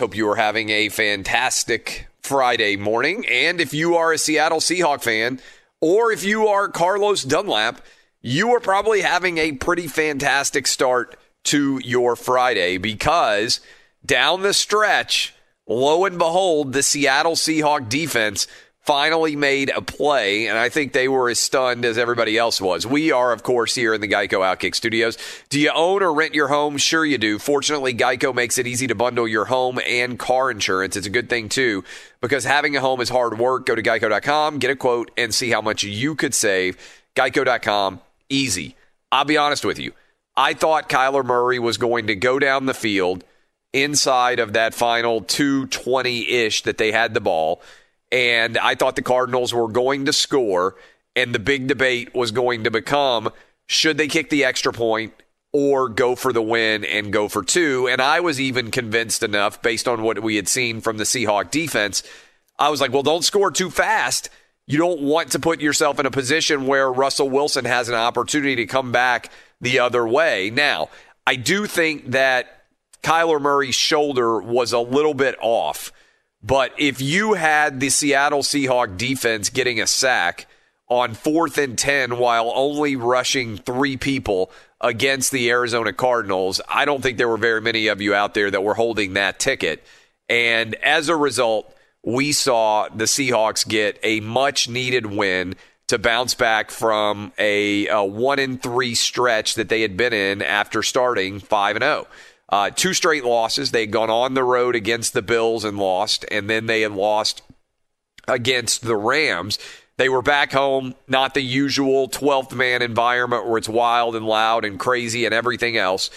Hope you are having a fantastic Friday morning. And if you are a Seattle Seahawk fan, or if you are Carlos Dunlap, you are probably having a pretty fantastic start to your Friday because down the stretch, lo and behold, the Seattle Seahawk defense finally made a play, and I think they were as stunned as everybody else was. We are, of course, here in the Geico Outkick Studios. Do you own or rent your home? Sure, you do. Fortunately, Geico makes it easy to bundle your home and car insurance. It's a good thing, too, because having a home is hard work. Go to geico.com, get a quote, and see how much you could save. Geico.com, easy. I'll be honest with you. I thought Kyler Murray was going to go down the field inside of that final 220 ish that they had the ball and I thought the Cardinals were going to score, and the big debate was going to become should they kick the extra point or go for the win and go for two. And I was even convinced enough, based on what we had seen from the Seahawk defense, I was like, well, don't score too fast. You don't want to put yourself in a position where Russell Wilson has an opportunity to come back the other way. Now, I do think that Kyler Murray's shoulder was a little bit off. But if you had the Seattle Seahawk defense getting a sack on fourth and 10 while only rushing three people against the Arizona Cardinals, I don't think there were very many of you out there that were holding that ticket. And as a result, we saw the Seahawks get a much needed win to bounce back from a, a one in three stretch that they had been in after starting five and zero. Uh, two straight losses. They had gone on the road against the Bills and lost, and then they had lost against the Rams. They were back home, not the usual 12th man environment where it's wild and loud and crazy and everything else.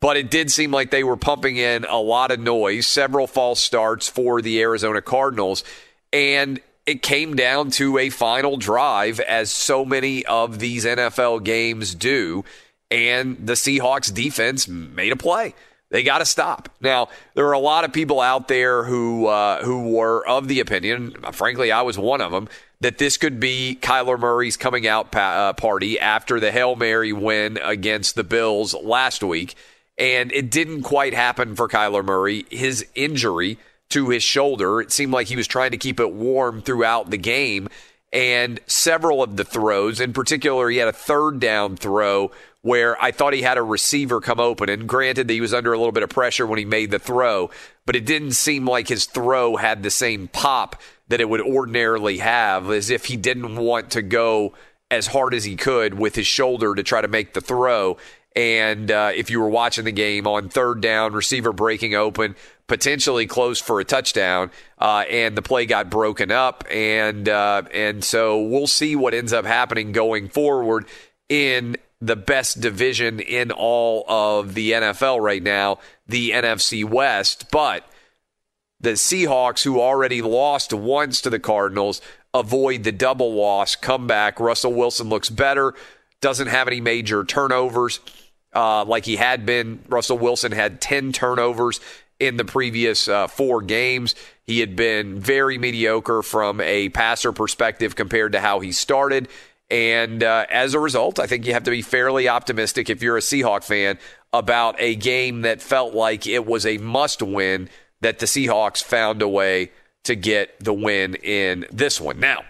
But it did seem like they were pumping in a lot of noise, several false starts for the Arizona Cardinals. And it came down to a final drive, as so many of these NFL games do. And the Seahawks defense made a play. They got to stop. Now, there are a lot of people out there who uh, who were of the opinion, frankly, I was one of them, that this could be Kyler Murray's coming out pa- uh, party after the Hail Mary win against the Bills last week. And it didn't quite happen for Kyler Murray. His injury to his shoulder, it seemed like he was trying to keep it warm throughout the game. And several of the throws, in particular, he had a third down throw where I thought he had a receiver come open. And granted that he was under a little bit of pressure when he made the throw, but it didn't seem like his throw had the same pop that it would ordinarily have, as if he didn't want to go as hard as he could with his shoulder to try to make the throw. And uh, if you were watching the game on third down, receiver breaking open, potentially close for a touchdown, uh, and the play got broken up, and uh, and so we'll see what ends up happening going forward in the best division in all of the NFL right now, the NFC West, but the Seahawks, who already lost once to the Cardinals, avoid the double loss, come back. Russell Wilson looks better, doesn't have any major turnovers uh, like he had been. Russell Wilson had 10 turnovers in the previous uh, four games. He had been very mediocre from a passer perspective compared to how he started. And uh, as a result, I think you have to be fairly optimistic if you're a Seahawk fan about a game that felt like it was a must win, that the Seahawks found a way to get the win in this one. Now,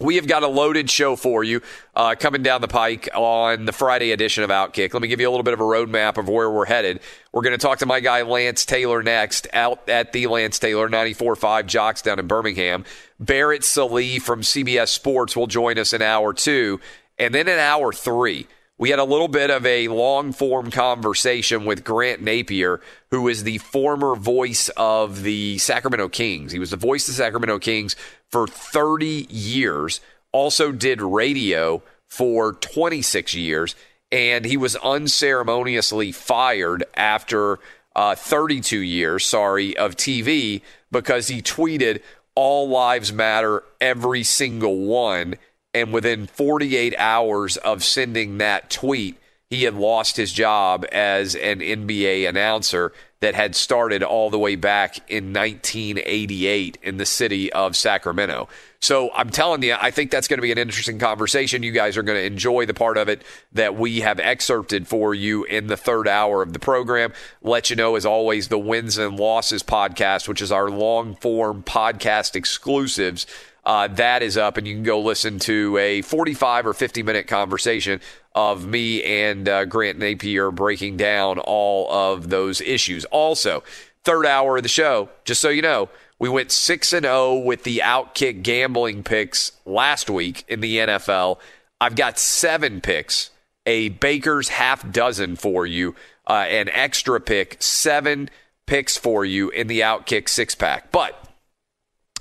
we have got a loaded show for you uh, coming down the pike on the Friday edition of Outkick. Let me give you a little bit of a roadmap of where we're headed. We're going to talk to my guy Lance Taylor next, out at the Lance Taylor 94.5 JOX down in Birmingham. Barrett Sallee from CBS Sports will join us in hour two. And then in hour three, we had a little bit of a long form conversation with Grant Napear, who is the former voice of the Sacramento Kings. He was the voice of the Sacramento Kings for 30 years, also did radio for 26 years, and he was unceremoniously fired after uh, 32 years, sorry, of TV because he tweeted, All lives matter, every single one and within 48 hours of sending that tweet, he had lost his job as an NBA announcer that had started all the way back in 1988 in the city of Sacramento. So I'm telling you, I think that's going to be an interesting conversation. You guys are going to enjoy the part of it that we have excerpted for you in the third hour of the program. Let you know, as always, the wins and losses podcast, which is our long form podcast exclusives uh, that is up, and you can go listen to a 45 or 50 minute conversation of me and uh, Grant Napear breaking down all of those issues. Also, third hour of the show, just so you know, we went 6 and 0 with the outkick gambling picks last week in the NFL. I've got seven picks, a Baker's half dozen for you, uh, an extra pick, seven picks for you in the outkick six pack. But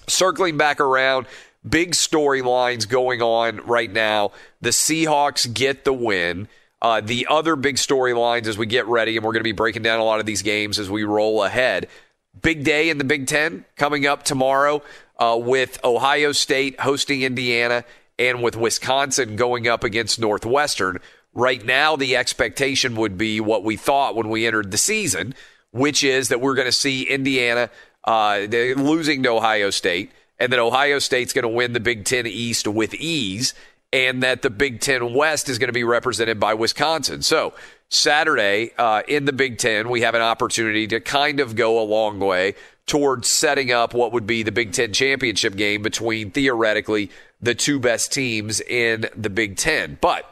circling back around, big storylines going on right now. The Seahawks get the win. Uh, the other big storylines as we get ready, and we're going to be breaking down a lot of these games as we roll ahead. Big day in the Big Ten coming up tomorrow uh, with Ohio State hosting Indiana and with Wisconsin going up against Northwestern. Right now, the expectation would be what we thought when we entered the season, which is that we're going to see Indiana uh, losing to Ohio State, and that Ohio State's going to win the Big Ten East with ease, and that the Big Ten West is going to be represented by Wisconsin. So, Saturday uh, in the Big Ten, we have an opportunity to kind of go a long way towards setting up what would be the Big Ten championship game between theoretically the two best teams in the Big Ten. But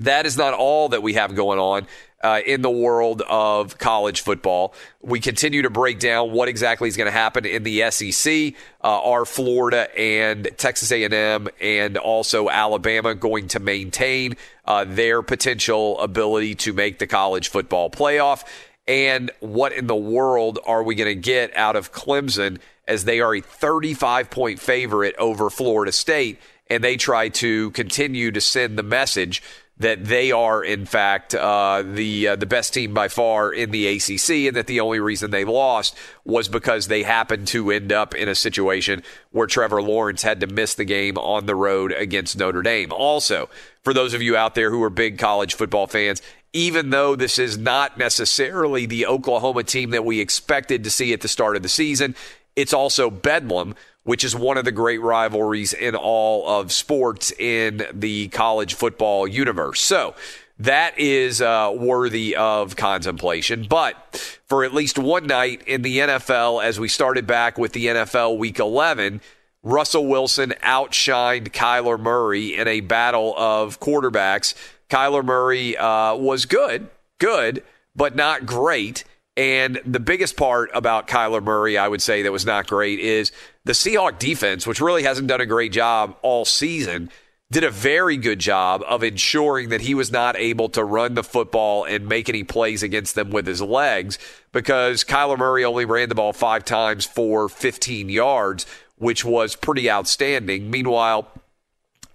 that is not all that we have going on uh, in the world of college football. We continue to break down what exactly is going to happen in the SEC. Uh, are Florida and Texas A&M and also Alabama going to maintain uh, their potential ability to make the college football playoff? And what in the world are we going to get out of Clemson as they are a 35 point favorite over Florida State? And they try to continue to send the message that they are in fact uh, the uh, the best team by far in the ACC, and that the only reason they lost was because they happened to end up in a situation where Trevor Lawrence had to miss the game on the road against Notre Dame. Also, for those of you out there who are big college football fans, even though this is not necessarily the Oklahoma team that we expected to see at the start of the season, it's also Bedlam which is one of the great rivalries in all of sports in the college football universe. So that is uh, worthy of contemplation. But for at least one night in the NFL, as we started back with the NFL Week 11, Russell Wilson outshined Kyler Murray in a battle of quarterbacks. Kyler Murray uh, was good, good, but not great. And the biggest part about Kyler Murray, I would say, that was not great is the Seahawk defense, which really hasn't done a great job all season, did a very good job of ensuring that he was not able to run the football and make any plays against them with his legs because Kyler Murray only ran the ball five times for 15 yards, which was pretty outstanding. Meanwhile,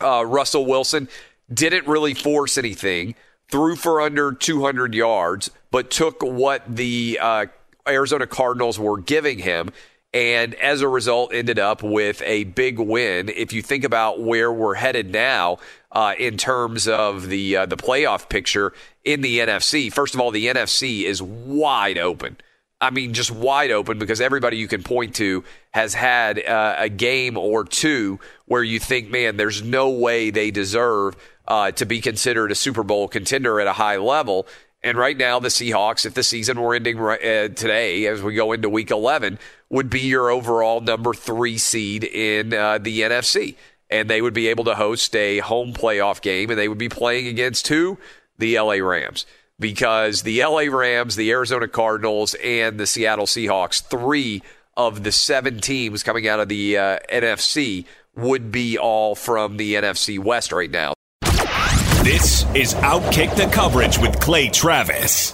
uh, Russell Wilson didn't really force anything, threw for under 200 yards, but took what the uh, Arizona Cardinals were giving him and as a result ended up with a big win. If you think about where we're headed now uh, in terms of the uh, the playoff picture in the NFC, first of all, the NFC is wide open. I mean, just wide open because everybody you can point to has had uh, a game or two where you think, man, there's no way they deserve uh, to be considered a Super Bowl contender at a high level. And right now, the Seahawks, if the season were ending uh, today as we go into week 11, would be your overall number three seed in uh, the NFC. And they would be able to host a home playoff game, and they would be playing against who? The LA Rams. Because the LA Rams, the Arizona Cardinals, and the Seattle Seahawks, three of the seven teams coming out of the uh, NFC, would be all from the NFC West right now. This is Outkick the Coverage with Clay Travis.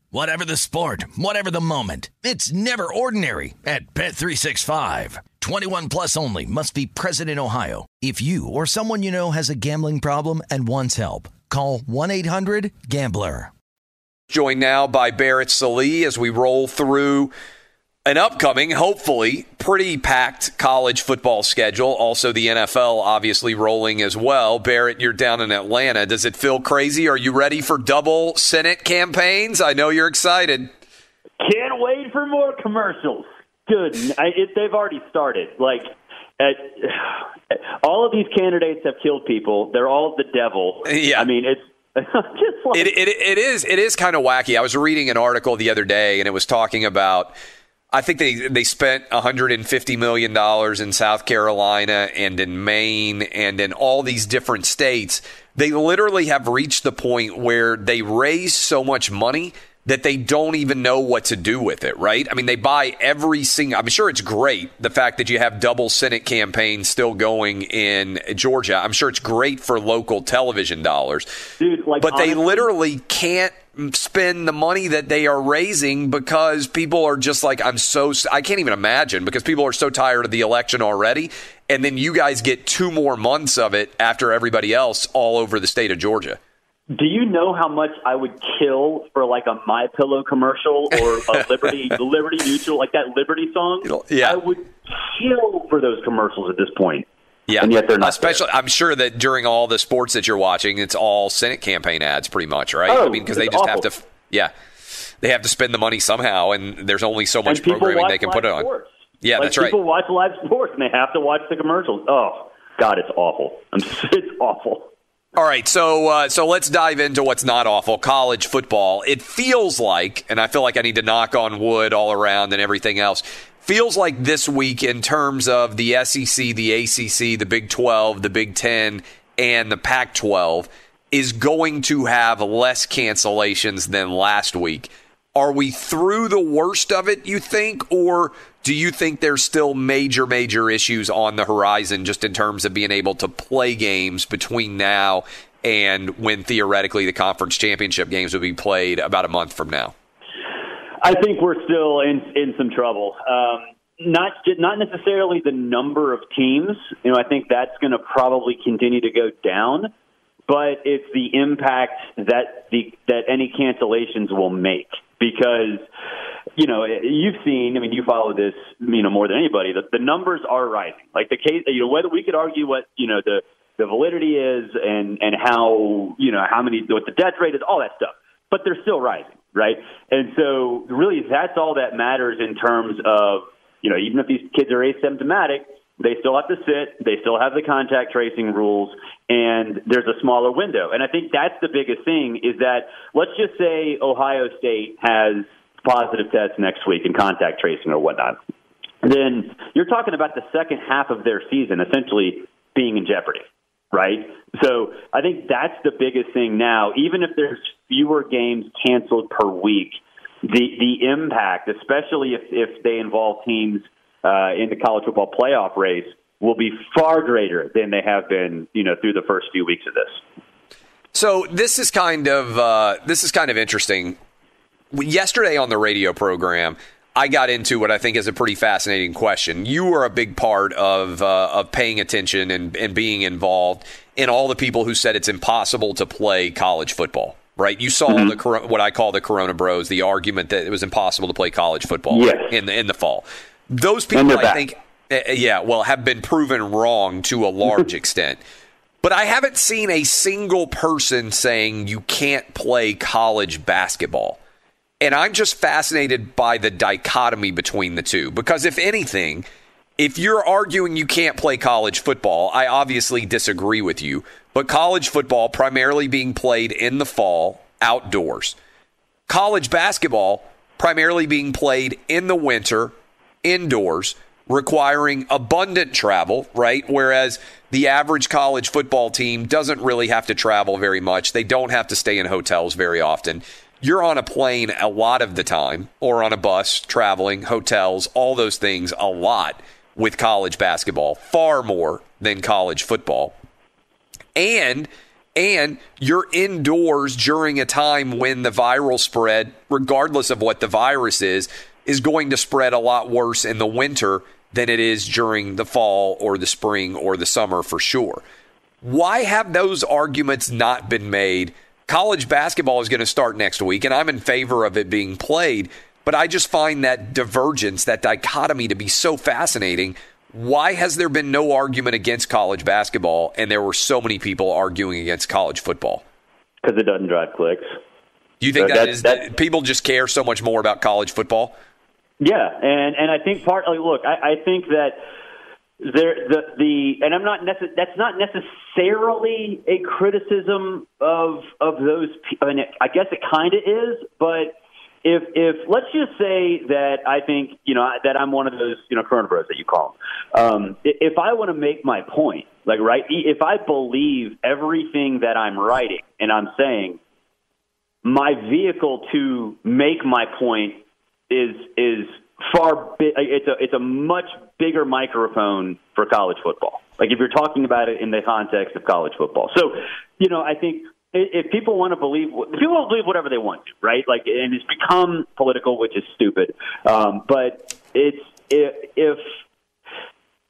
Whatever the sport, whatever the moment. It's never ordinary at Bet365. 21 plus only must be present in Ohio. If you or someone you know has a gambling problem and wants help, call 1-800-GAMBLER. Joined now by Barrett Sallee as we roll through an upcoming, hopefully, pretty packed college football schedule. Also, the NFL obviously rolling as well. Barrett, you're down in Atlanta. Does it feel crazy? Are you ready for double Senate campaigns? I know you're excited. Can't wait for more commercials. Good. I, it, they've already started. Like, at, all of these candidates have killed people. They're all the devil. Yeah. I mean, it's just like It, it, it is it is kind of wacky. I was reading an article the other day, and it was talking about. I think they they spent 150 million dollars in South Carolina and in Maine and in all these different states. They literally have reached the point where they raise so much money that they don't even know what to do with it, right? I mean, they buy every single. I'm sure it's great the fact that you have double Senate campaigns still going in Georgia. I'm sure it's great for local television dollars, dude. Like, but they literally can't spend the money that they are raising because people are just like, I'm so. I can't even imagine because people are so tired of the election already, and then you guys get two more months of it after everybody else all over the state of Georgia. Do you know how much I would kill for like a My Pillow commercial or a Liberty Liberty Mutual, like that Liberty song? Yeah. I would kill for those commercials at this point. Yeah, And yet they're not Especially, I'm sure that during all the sports that you're watching, it's all Senate campaign ads, pretty much, right? Oh, I mean, because they just have to, yeah, they have to spend the money somehow, and there's only so much programming they can put it on. sports. Yeah, like, that's right. People watch live sports and they have to watch the commercials. Oh God, it's awful. I'm, it's awful. All right, so uh, so let's dive into what's not awful. College football. It feels like, and I feel like I need to knock on wood all around and everything else. Feels like this week, in terms of the SEC, the ACC, the Big 12, the Big 10, and the Pac 12, is going to have less cancellations than last week. Are we through the worst of it, you think? Or do you think there's still major, major issues on the horizon just in terms of being able to play games between now and when theoretically the conference championship games will be played about a month from now? I think we're still in in some trouble. Um, not not necessarily the number of teams. You know, I think that's going to probably continue to go down, but it's the impact that the that any cancellations will make because you know you've seen. I mean, you follow this you know more than anybody. The, the numbers are rising. Like the case, you know, whether we could argue what you know the the validity is and and how you know how many what the death rate is, all that stuff, but they're still rising right? And so really that's all that matters in terms of, you know, even if these kids are asymptomatic, they still have to sit, they still have the contact tracing rules, and there's a smaller window. And I think that's the biggest thing is that let's just say Ohio State has positive tests next week in contact tracing or whatnot. Then you're talking about the second half of their season essentially being in jeopardy right? So I think that's the biggest thing now. Even if there's fewer games canceled per week, the the impact, especially if if they involve teams uh, in the college football playoff race, will be far greater than they have been, you know, through the first few weeks of this. So this is kind of uh, this is kind of interesting. Yesterday on the radio program, I got into what I think is a pretty fascinating question. You were a big part of uh, of paying attention and, and being involved in all the people who said it's impossible to play college football. Right? You saw the what I call the Corona Bros, the argument that it was impossible to play college football Yes. in the in the fall. Those people, I think, uh, yeah, well, have been proven wrong to a large extent. But I haven't seen a single person saying you can't play college basketball. And I'm just fascinated by the dichotomy between the two. Because if anything, if you're arguing you can't play college football, I obviously disagree with you. But college football primarily being played in the fall, outdoors. College basketball primarily being played in the winter, indoors, requiring abundant travel, right? Whereas the average college football team doesn't really have to travel very much. They don't have to stay in hotels very often. You're on a plane a lot of the time, or on a bus, traveling, hotels, all those things a lot with college basketball, far more than college football and and you're indoors during a time when the viral spread regardless of what the virus is is going to spread a lot worse in the winter than it is during the fall or the spring or the summer for sure why have those arguments not been made college basketball is going to start next week and i'm in favor of it being played But I just find that divergence, that dichotomy to be so fascinating. Why has there been no argument against college basketball and there were so many people arguing against college football? Because it doesn't drive clicks. Do you think So that that's- is that's- people just care so much more about college football? Yeah, and and I think part like look, I, I think that there the the and I'm not necess- that's not necessarily a criticism of of those. I mean, I guess it kind of is, but if if let's just say that I think you know that I'm one of those you know Corona Bros that you call them. Um, if I want to make my point, like right, if I believe everything that I'm writing and I'm saying, my vehicle to make my point is is far bi- it's a it's a much bigger microphone for college football. Like if you're talking about it in the context of college football. So, you know, I think if people want to believe people will believe whatever they want to, right? Like and it's become political, which is stupid. Um, but it's if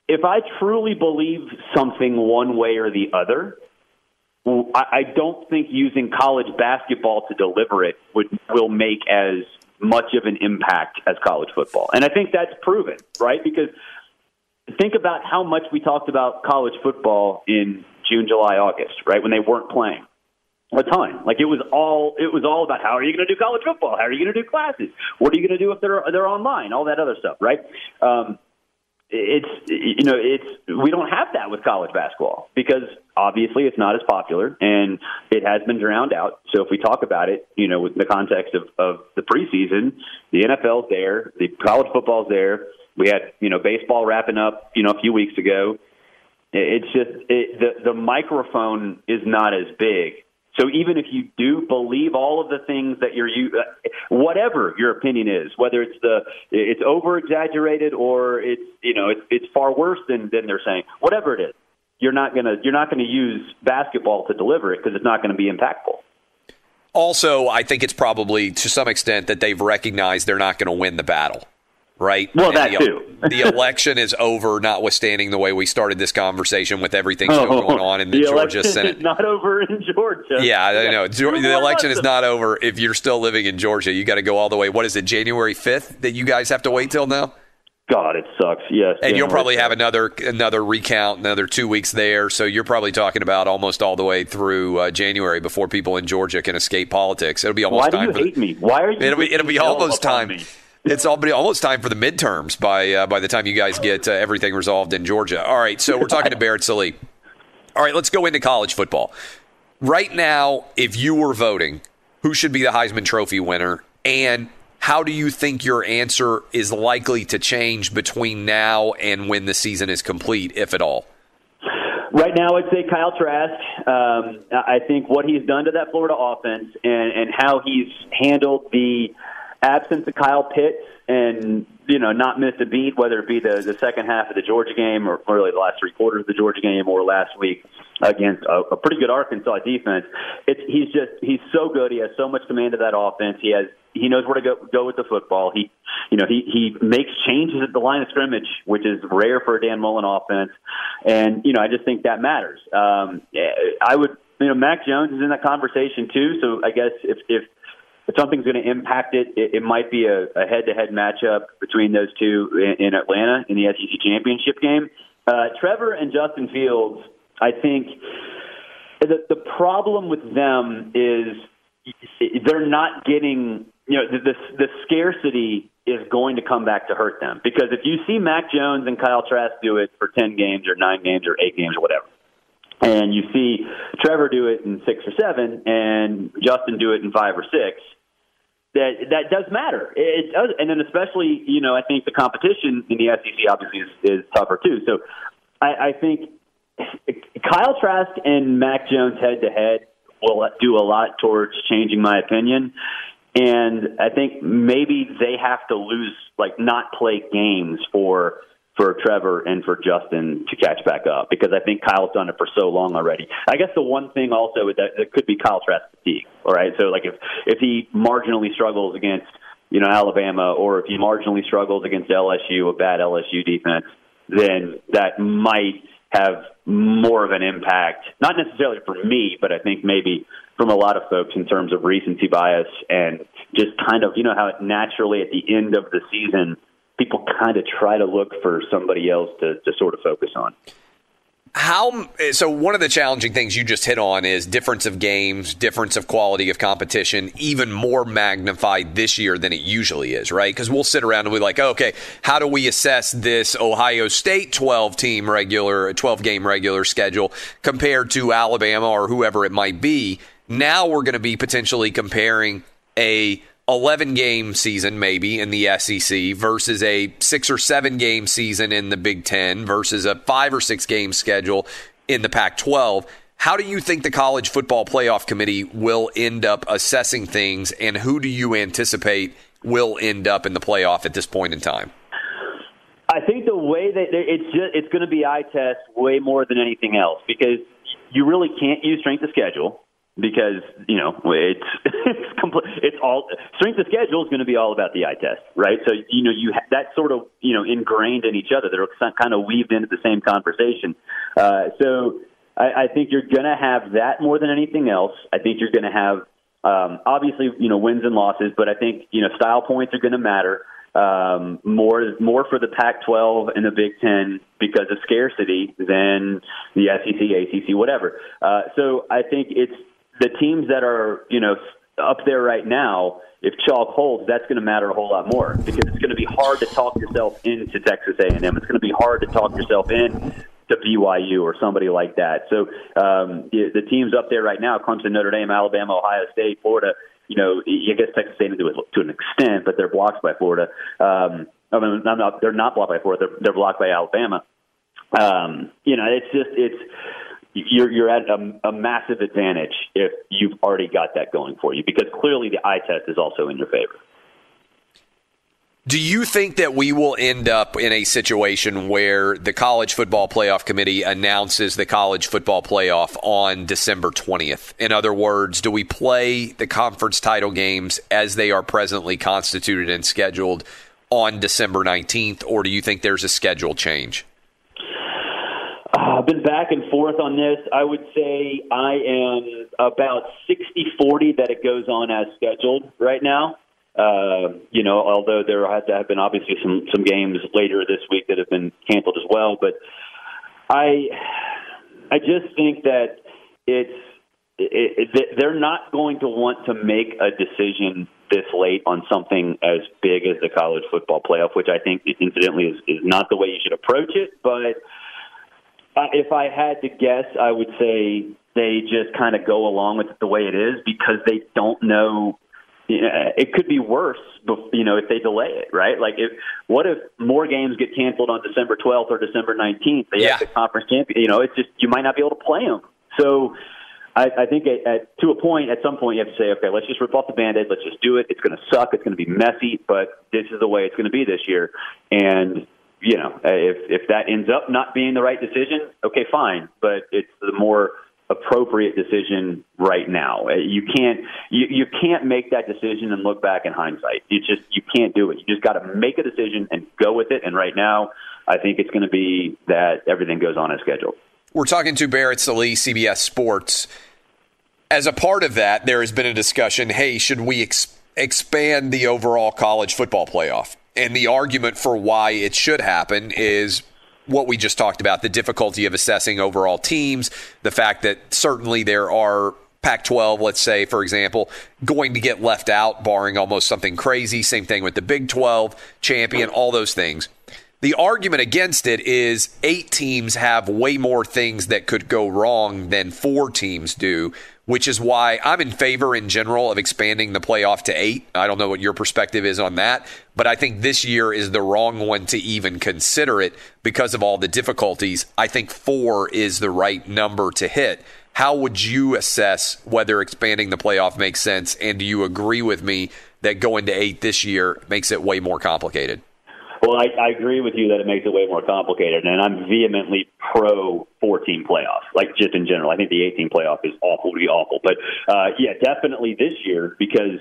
if I truly believe something one way or the other, I don't think using college basketball to deliver it would will make as much of an impact as college football, and I think that's proven, right? Because think about how much we talked about college football in June, July, August, right? When they weren't playing a ton. Like it was all it was all about how are you going to do college football? How are you going to do classes? What are you going to do if they're they're online? All that other stuff, right? Um, it's you know it's we don't have that with college basketball because obviously it's not as popular and it has been drowned out. So if we talk about it, you know, with the context of, of the preseason, the NFL's there, the college football's there. We had you know baseball wrapping up you know a few weeks ago. It's just it, the the microphone is not as big. So even if you do believe all of the things that you're you, uh, whatever your opinion is, whether it's the it's over exaggerated or it's you know it's it's far worse than than they're saying, whatever it is, you're not gonna you're not gonna use basketball to deliver it because it's not to be impactful. Also, I think it's probably to some extent that they've recognized they're not going to win the battle, right? Well, And that the, too. the election is over, notwithstanding the way we started this conversation with everything still going on in the, Georgia election Senate. is not over in Georgia. Yeah, I know. The election is not over if you're still living in Georgia. You got to go all the way. What is it, January 5th that you guys have to wait till now? God, it sucks. Yes, And you'll probably 5th. have another another recount, another two weeks there. So you're probably talking about almost all the way through uh, January before people in Georgia can escape politics. It'll be almost Why do time you for the- hate me? Why are you? It'll be it'll be almost time. me? It's all almost time for the midterms by uh, by the time you guys get uh, everything resolved in Georgia. All right, so we're talking to Barrett Sallee. All right, let's go into college football. Right now, if you were voting, who should be the Heisman Trophy winner, and how do you think your answer is likely to change between now and when the season is complete, if at all? Right now, I'd say Kyle Trask. Um, I think what he's done to that Florida offense and, and how he's handled the absence of Kyle Pitts and you know not missed a beat, whether it be the, the second half of the Georgia game or really the last three quarters of the Georgia game or last week against a, a pretty good Arkansas defense. It's he's just he's so good. He has so much command of that offense. He has he knows where to go go with the football. He you know he he makes changes at the line of scrimmage, which is rare for a Dan Mullen offense. And you know I just think that matters. Um, I would you know Mac Jones is in that conversation too. So I guess if if if something's going to impact it, it, it might be a, a head-to-head matchup between those two in, in Atlanta in the SEC championship game. Uh, Trevor and Justin Fields, I think the, the problem with them is they're not getting, you know, the, the, the scarcity is going to come back to hurt them because if you see Mac Jones and Kyle Trask do it for 10 games or nine games or eight games or whatever, and you see Trevor do it in six or seven, and Justin do it in five or six. That that does matter. It does, and then especially you know I think the competition in the SEC obviously is, is tougher too. So I, I think Kyle Trask and Mac Jones head to head will do a lot towards changing my opinion. And I think maybe they have to lose, like not play games for for Trevor and for Justin to catch back up because I think Kyle's done it for so long already. I guess the one thing also is that it could be Kyle Trask fatigue. All right, so like if if he marginally struggles against you know Alabama or if he marginally struggles against LSU, a bad LSU defense, then that might have more of an impact. Not necessarily for me, but I think maybe from a lot of folks in terms of recency bias and just kind of, you know, how it naturally at the end of the season, people kind of try to look for somebody else to, to sort of focus on. How so? One of the challenging things you just hit on is difference of games, difference of quality of competition, even more magnified this year than it usually is, right? Because we'll sit around and be like, okay, how do we assess this Ohio State 12 team regular, 12 game regular schedule compared to Alabama or whoever it might be? Now we're going to be potentially comparing a 11 game season maybe in the SEC versus a 6 or 7 game season in the Big 10 versus a 5 or 6 game schedule in the Pac 12. How do you think the college football playoff committee will end up assessing things and who do you anticipate will end up in the playoff at this point in time? I think the way that it's just it's going to be eye test way more than anything else because you really can't use strength of schedule because you know it's it's complete, it's all strength of schedule is going to be all about the eye test, right? So you know you ha- that sort of you know ingrained in each other. They're kind of weaved into the same conversation. Uh, so I, I think you're going to have that more than anything else. I think you're going to have um, obviously you know wins and losses, but I think you know style points are going to matter um, more more for the Pac-12 and the Big Ten because of scarcity than the SEC, ACC, whatever. Uh, so I think it's the teams that are, you know, up there right now, if chalk holds, that's going to matter a whole lot more because it's going to be hard to talk yourself into Texas A&M. It's going to be hard to talk yourself in to BYU or somebody like that. So um, the, the teams up there right now, Clemson, Notre Dame, Alabama, Ohio State, Florida, you know, I guess Texas A&M do to an extent, but they're blocked by Florida. Um, I mean, I'm not, they're not blocked by Florida. They're, they're blocked by Alabama. Um, you know, it's just it's you're you're at a, a massive advantage if you've already got that going for you because clearly the eye test is also in your favor. Do you think that we will end up in a situation where the College Football Playoff Committee announces the College Football Playoff on December 20th? In other words, do we play the conference title games as they are presently constituted and scheduled on December 19th, or do you think there's a schedule change? I've been back and forth on this. I would say I am about 60 40 that it goes on as scheduled right now. Uh, you know, although there have, have been obviously some, some games later this week that have been canceled as well. But I, I just think that it's, it, it, they're not going to want to make a decision this late on something as big as the college football playoff, which I think, incidentally, is, is not the way you should approach it. But uh, if I had to guess, I would say they just kind of go along with it the way it is because they don't know. You know it could be worse, you know, if they delay it, right? Like, if what if more games get canceled on December 12th or December 19th? They yeah. have the conference champion. You know, it's just you might not be able to play them. So, I, I think at, at, to a point, at some point, you have to say, okay, let's just rip off the band-aid. Let's just do it. It's going to suck. It's going to be messy, but this is the way it's going to be this year. And you know, if if that ends up not being the right decision, okay, fine. But it's the more appropriate decision right now. Uh, you can't you, you can't make that decision and look back in hindsight. You just you can't do it. You just got to make a decision and go with it. And right now, I think it's going to be that everything goes on as scheduled. We're talking to Barrett Sallee, CBS Sports. As a part of that, there has been a discussion. Hey, should we ex- expand the overall college football playoff? And the argument for why it should happen is what we just talked about the difficulty of assessing overall teams, the fact that certainly there are Pac 12, let's say, for example, going to get left out, barring almost something crazy. Same thing with the Big 12 champion, all those things. The argument against it is eight teams have way more things that could go wrong than four teams do, which is why I'm in favor in general of expanding the playoff to eight. I don't know what your perspective is on that, but I think this year is the wrong one to even consider it because of all the difficulties. I think four is the right number to hit. How would you assess whether expanding the playoff makes sense? And do you agree with me that going to eight this year makes it way more complicated? Well, I, I agree with you that it makes it way more complicated, and I'm vehemently pro 14 playoffs, like just in general. I think the 18 playoff is awful to be awful, but uh, yeah, definitely this year because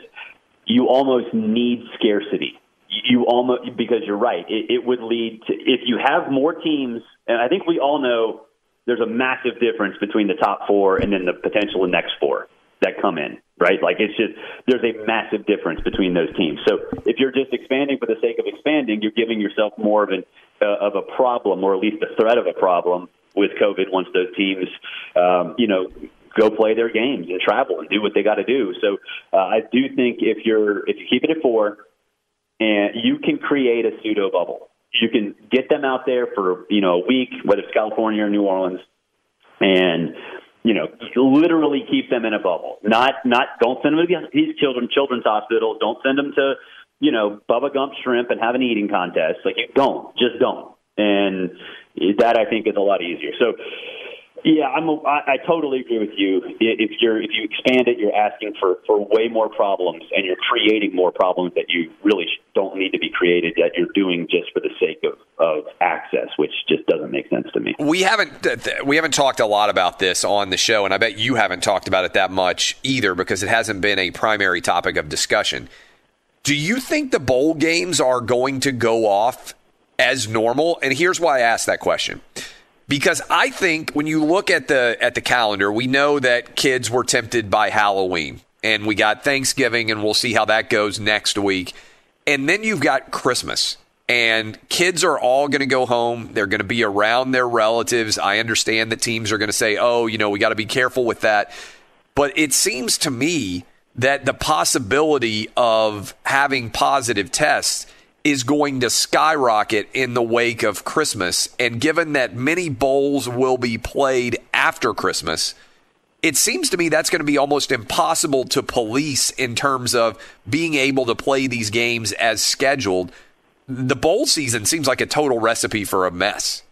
you almost need scarcity. You almost because you're right. It, it would lead to if you have more teams, and I think we all know there's a massive difference between the top four and then the potential the next four. That come in, right? Like it's just there's a massive difference between those teams. So if you're just expanding for the sake of expanding, you're giving yourself more of an uh, of a problem, or at least the threat of a problem with COVID once those teams, um, you know, go play their games and travel and do what they got to do. So uh, I do think if you're if you keep it at four, and you can create a pseudo bubble, you can get them out there for you know a week, whether it's California or New Orleans, and you know literally keep them in a bubble. Not not don't send them to these children children's hospitals. Don't send them to you know Bubba Gump Shrimp and have an eating contest. Like don't, just don't. And that I think is a lot easier. So yeah, I'm. A, I, I totally agree with you. If you're if you expand it, you're asking for for way more problems, and you're creating more problems that you really don't need to be created. That you're doing just for the sake of of access, which just doesn't make sense to me. We haven't we haven't talked a lot about this on the show, and I bet you haven't talked about it that much either because it hasn't been a primary topic of discussion. Do you think the bowl games are going to go off as normal? And here's why I asked that question because I think when you look at the at the calendar, we know that kids were tempted by Halloween, and we got Thanksgiving, and we'll see how that goes next week, and then you've got Christmas. And kids are all going to go home. They're going to be around their relatives. I understand that teams are going to say, oh, you know, we got to be careful with that. But it seems to me that the possibility of having positive tests is going to skyrocket in the wake of Christmas. And given that many bowls will be played after Christmas, it seems to me that's going to be almost impossible to police in terms of being able to play these games as scheduled. The bowl season seems like a total recipe for a mess.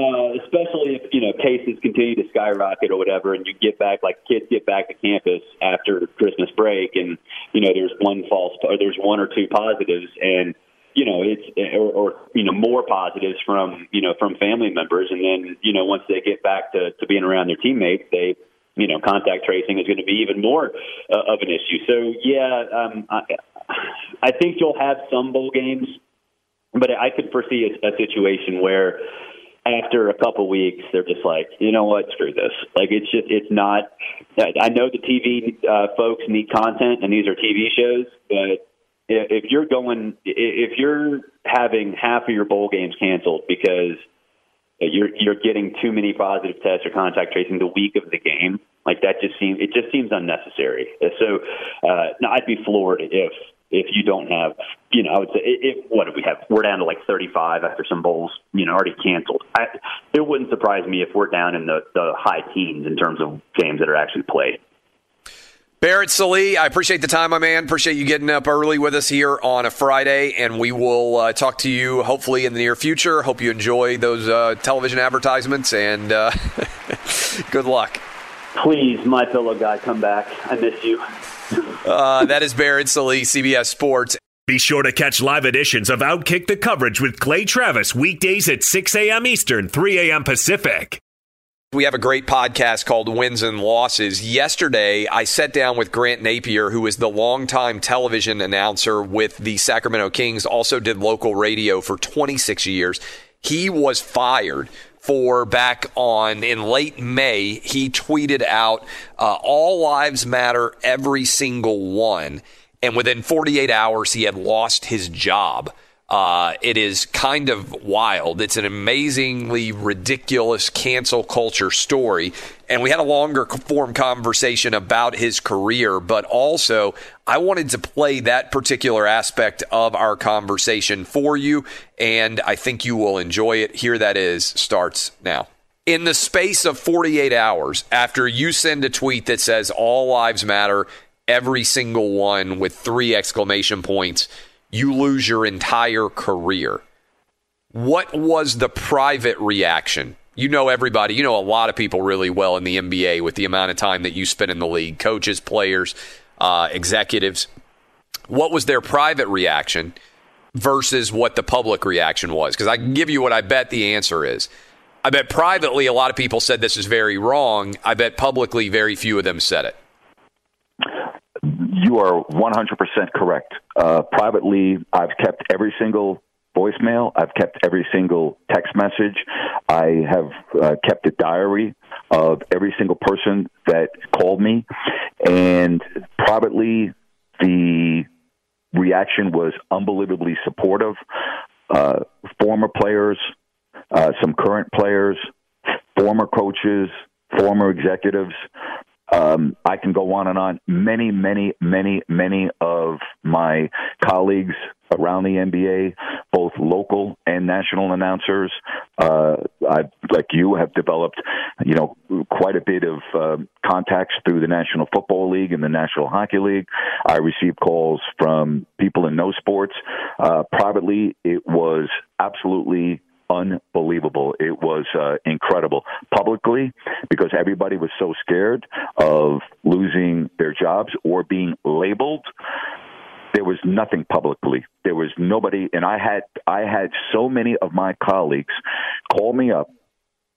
Uh, especially if you know cases continue to skyrocket or whatever, and you get back like kids get back to campus after Christmas break, and you know there's one false or there's one or two positives, and you know it's or, or you know more positives from you know from family members, and then you know once they get back to to being around their teammates, they you know contact tracing is going to be even more uh, of an issue. So yeah, um, I, I think you'll have some bowl games, but I could foresee a, a situation where after a couple weeks, they're just like, you know what, screw this. Like it's just, it's not. I know the TV uh, folks need content, and these are TV shows, but if you're going, if you're having half of your bowl games canceled because you're you're getting too many positive tests or contact tracing the week of the game, like that just seems it just seems unnecessary. So, uh, no, I'd be floored if if you don't have, you know, I would say, if, what do we have? We're down to like 35 after some bowls, you know, already canceled. I, it wouldn't surprise me if we're down in the, the high teens in terms of games that are actually played. Barrett Sallee, I appreciate the time, my man. Appreciate you getting up early with us here on a Friday, and we will uh, talk to you hopefully in the near future. Hope you enjoy those uh, television advertisements, and uh, good luck. Please, my pillow guy, come back. I miss you. Uh, that is Barrett Sallee, CBS Sports. Be sure to catch live editions of Outkick the coverage with Clay Travis weekdays at 6 a.m. Eastern, 3 a.m. Pacific. We have a great podcast called Wins and Losses. Yesterday, I sat down with Grant Napear, who is the longtime television announcer with the Sacramento Kings, also did local radio for 26 years. He was fired for back on in late May, he tweeted out, uh, All lives matter, every single one. And within 48 hours, he had lost his job. Uh, it is kind of wild. It's an amazingly ridiculous cancel culture story. And we had a longer form conversation about his career, but also I wanted to play that particular aspect of our conversation for you. And I think you will enjoy it. Here that is, starts now. In the space of 48 hours, after you send a tweet that says all lives matter, every single one with three exclamation points, you lose your entire career. What was the private reaction? You know everybody, you know a lot of people really well in the NBA with the amount of time that you spend in the league, coaches, players, uh, executives. What was their private reaction versus what the public reaction was? Because I can give you what I bet the answer is. I bet privately a lot of people said this is very wrong. I bet publicly very few of them said it. You are 100% correct. Uh, privately, I've kept every single voicemail. I've kept every single text message. I have uh, kept a diary of every single person that called me, and privately, the reaction was unbelievably supportive. Uh, former players, uh, some current players, former coaches, former executives. Um, I can go on and on. Many, many, many, many of my colleagues around the NBA, both local and national announcers, uh, I, like you, have developed, you know, quite a bit of uh, contacts through the National Football League and the National Hockey League. I receive calls from people in no sports. Uh, privately, it was absolutely unbelievable. It was uh, incredible. Publicly, because everybody was so scared of losing their jobs or being labeled. There was nothing publicly. There was nobody, and I had I had so many of my colleagues call me up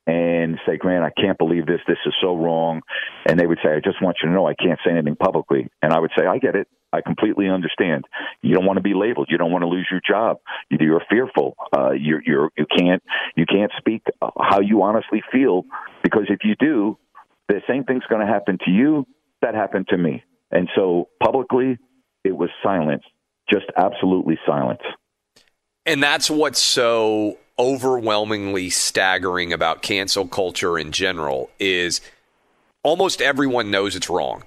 and say, Grant, I can't believe this. This is so wrong. And they would say, I just want you to know I can't say anything publicly. And I would say, I get it. I completely understand. You don't want to be labeled. You don't want to lose your job. You're fearful. Uh, you're, you're, you can't, you can't speak how you honestly feel because if you do, the same thing's going to happen to you that happened to me. And so publicly, it was silence, just absolutely silence. And that's what's so overwhelmingly staggering about cancel culture in general is almost everyone knows it's wrong.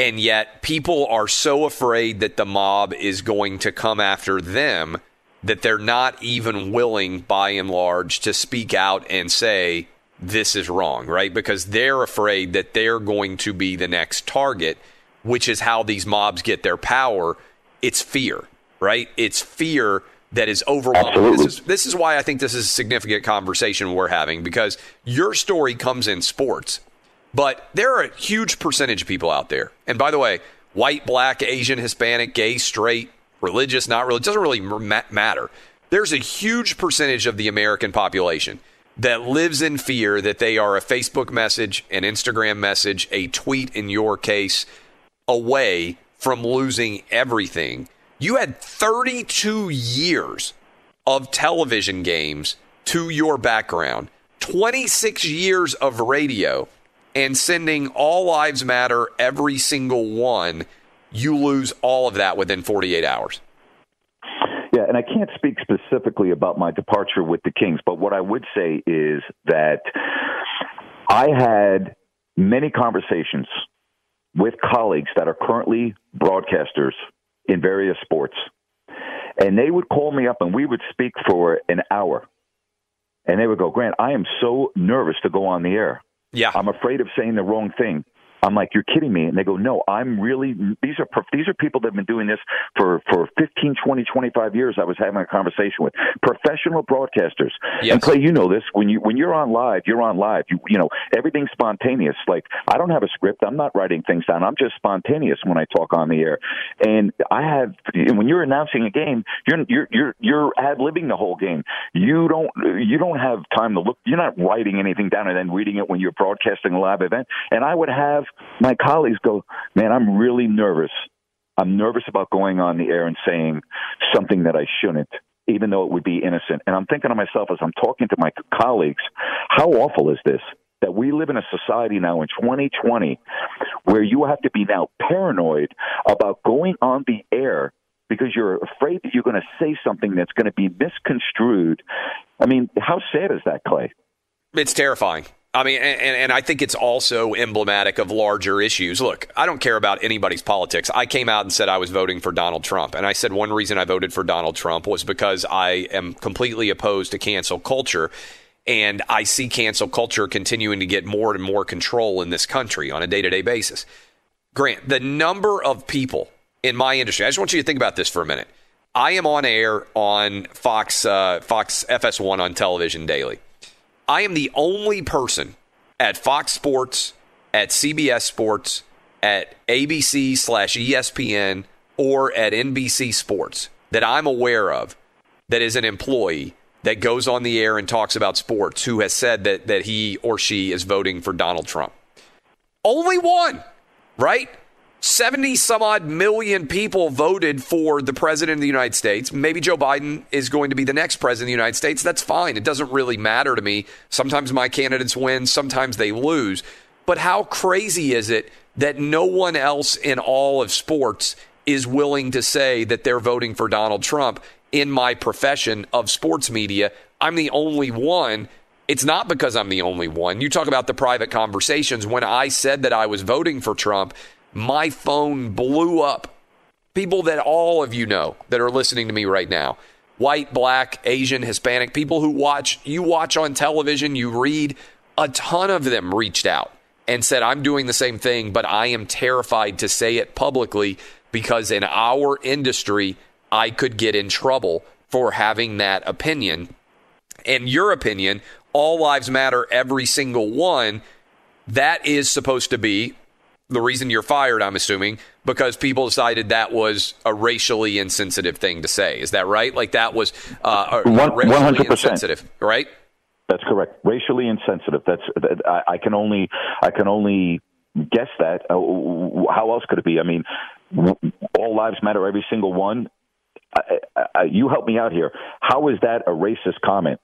And yet people are so afraid that the mob is going to come after them that they're not even willing by and large to speak out and say this is wrong, right? Because they're afraid that they're going to be the next target, which is how these mobs get their power. It's fear, right? It's fear that is overwhelming. This is, this is why I think this is a significant conversation we're having because your story comes in sports, but there are a huge percentage of people out there. And by the way, white, black, Asian, Hispanic, gay, straight, religious, not religious, doesn't really matter. There's a huge percentage of the American population that lives in fear that they are a Facebook message, an Instagram message, a tweet in your case, away from losing everything you had 32 years of television games to your background, 26 years of radio, and sending All Lives Matter every single one. You lose all of that within 48 hours. Yeah, and I can't speak specifically about my departure with the Kings, but what I would say is that I had many conversations with colleagues that are currently broadcasters in various sports. And they would call me up and we would speak for an hour. And they would go, Grant, I am so nervous to go on the air. Yeah. I'm afraid of saying the wrong thing. I'm like, you're kidding me. And they go, no, I'm really, these are, these are people that have been doing this for, for 15, 20, 25 years. I was having a conversation with professional broadcasters. Yes. And Clay, you know this, when you, when you're on live, you're on live. You, you know, everything's spontaneous. Like I don't have a script. I'm not writing things down. I'm just spontaneous when I talk on the air. And I have, when you're announcing a game, you're, you're, you're, you're ad libbing the whole game. You don't, you don't have time to look, you're not writing anything down and then reading it when you're broadcasting a live event. And I would have, my colleagues go, man, I'm really nervous. I'm nervous about going on the air and saying something that I shouldn't, even though it would be innocent. And I'm thinking to myself as I'm talking to my colleagues, how awful is this? That we live in a society now in 2020 where you have to be now paranoid about going on the air because you're afraid that you're going to say something that's going to be misconstrued. I mean, how sad is that, Clay? It's terrifying. I mean, and, and I think it's also emblematic of larger issues. Look, I don't care about anybody's politics. I came out and said I was voting for Donald Trump. And I said one reason I voted for Donald Trump was because I am completely opposed to cancel culture. And I see cancel culture continuing to get more and more control in this country on a day to day basis. Grant, the number of people in my industry, I just want you to think about this for a minute. I am on air on Fox, uh, Fox FS1 on television daily. I am the only person at Fox Sports, at CBS Sports, at ABC slash ESPN, or at NBC Sports that I'm aware of that is an employee that goes on the air and talks about sports who has said that, that he or she is voting for Donald Trump. Only one, right? 70 some odd million people voted for the president of the United States. Maybe Joe Biden is going to be the next president of the United States. That's fine. It doesn't really matter to me. Sometimes my candidates win, sometimes they lose. But how crazy is it that no one else in all of sports is willing to say that they're voting for Donald Trump in my profession of sports media? I'm the only one. It's not because I'm the only one. You talk about the private conversations. When I said that I was voting for Trump, my phone blew up. People that all of you know that are listening to me right now white, black, Asian, Hispanic, people who watch, you watch on television, you read, a ton of them reached out and said, I'm doing the same thing, but I am terrified to say it publicly because in our industry, I could get in trouble for having that opinion. And your opinion, all lives matter, every single one, that is supposed to be the reason you're fired, I'm assuming, because people decided that was a racially insensitive thing to say. Is that right? Like that was uh, One, 100%. insensitive, right? That's correct. Racially insensitive. That's that, I, I can only I can only guess that. Uh, how else could it be? I mean, all lives matter, every single one. I, I, you help me out here. How is that a racist comment?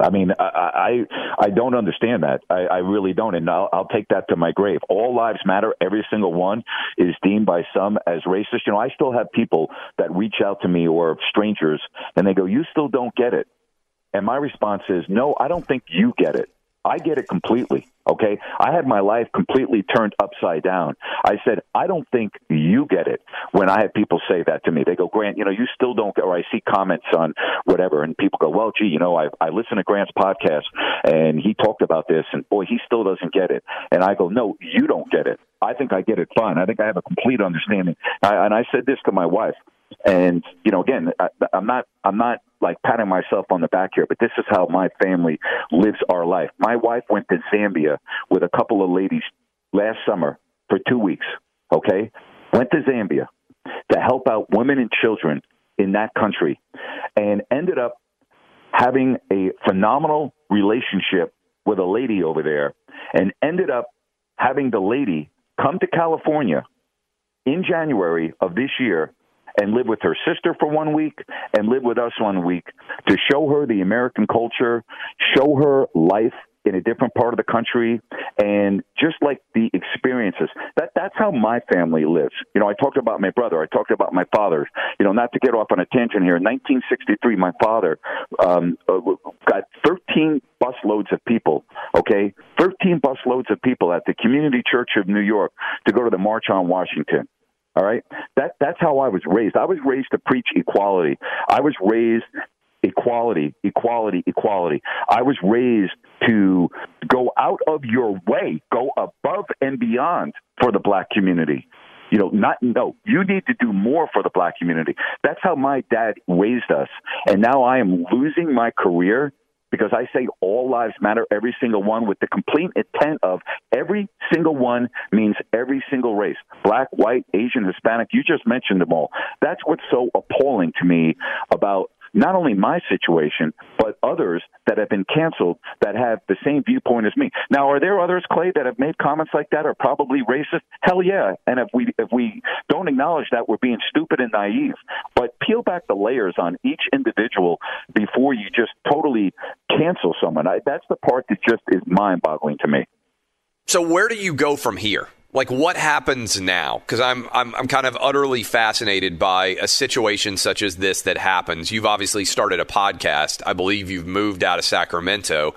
I mean, I I, I don't understand that. I, I really don't, and I'll, I'll take that to my grave. All lives matter. Every single one is deemed by some as racist. You know, I still have people that reach out to me or strangers, and they go, "You still don't get it." And my response is, "No, I don't think you get it. I get it completely." Okay. I had my life completely turned upside down. I said, I don't think you get it when I have people say that to me. They go, Grant, you know, you still don't get, or I see comments on whatever, and people go, well, gee, you know, I, I listen to Grant's podcast and he talked about this, and boy, he still doesn't get it. And I go, no, you don't get it. I think I get it fine. I think I have a complete understanding. I, and I said this to my wife. And you know, again, I, I'm not, I'm not like patting myself on the back here, but this is how my family lives our life. My wife went to Zambia with a couple of ladies last summer for two weeks. Okay, went to Zambia to help out women and children in that country, and ended up having a phenomenal relationship with a lady over there, and ended up having the lady come to California in January of this year and live with her sister for one week and live with us one week to show her the American culture, show her life in a different part of the country and just like the experiences. That that's how my family lives. You know i talked about my brother. I talked about my father. You know not to get off on a tangent here. In 1963 my father um got 13 bus loads of people okay? 13 bus loads of people at the community church of new york to go to the march on washington all right. That that's how I was raised. I was raised to preach equality. I was raised equality, equality, equality. I was raised to go out of your way, go above and beyond for the black community. You know, not no, you need to do more for the black community. That's how my dad raised us. And now I am losing my career because I say all lives matter, every single one, with the complete intent of every single one means every single race black, white, Asian, Hispanic. You just mentioned them all. That's what's so appalling to me about not only my situation, but others that have been canceled that have the same viewpoint as me. Now, are there others, Clay, that have made comments like that are probably racist? Hell yeah. And if we if we don't acknowledge that, we're being stupid and naive. But peel back the layers on each individual before you just totally cancel someone. I, that's the part that just is mind boggling to me. So where do you go from here? Like what happens now? Because I'm, I'm I'm kind of utterly fascinated by a situation such as this that happens. You've obviously started a podcast. I believe you've moved out of Sacramento.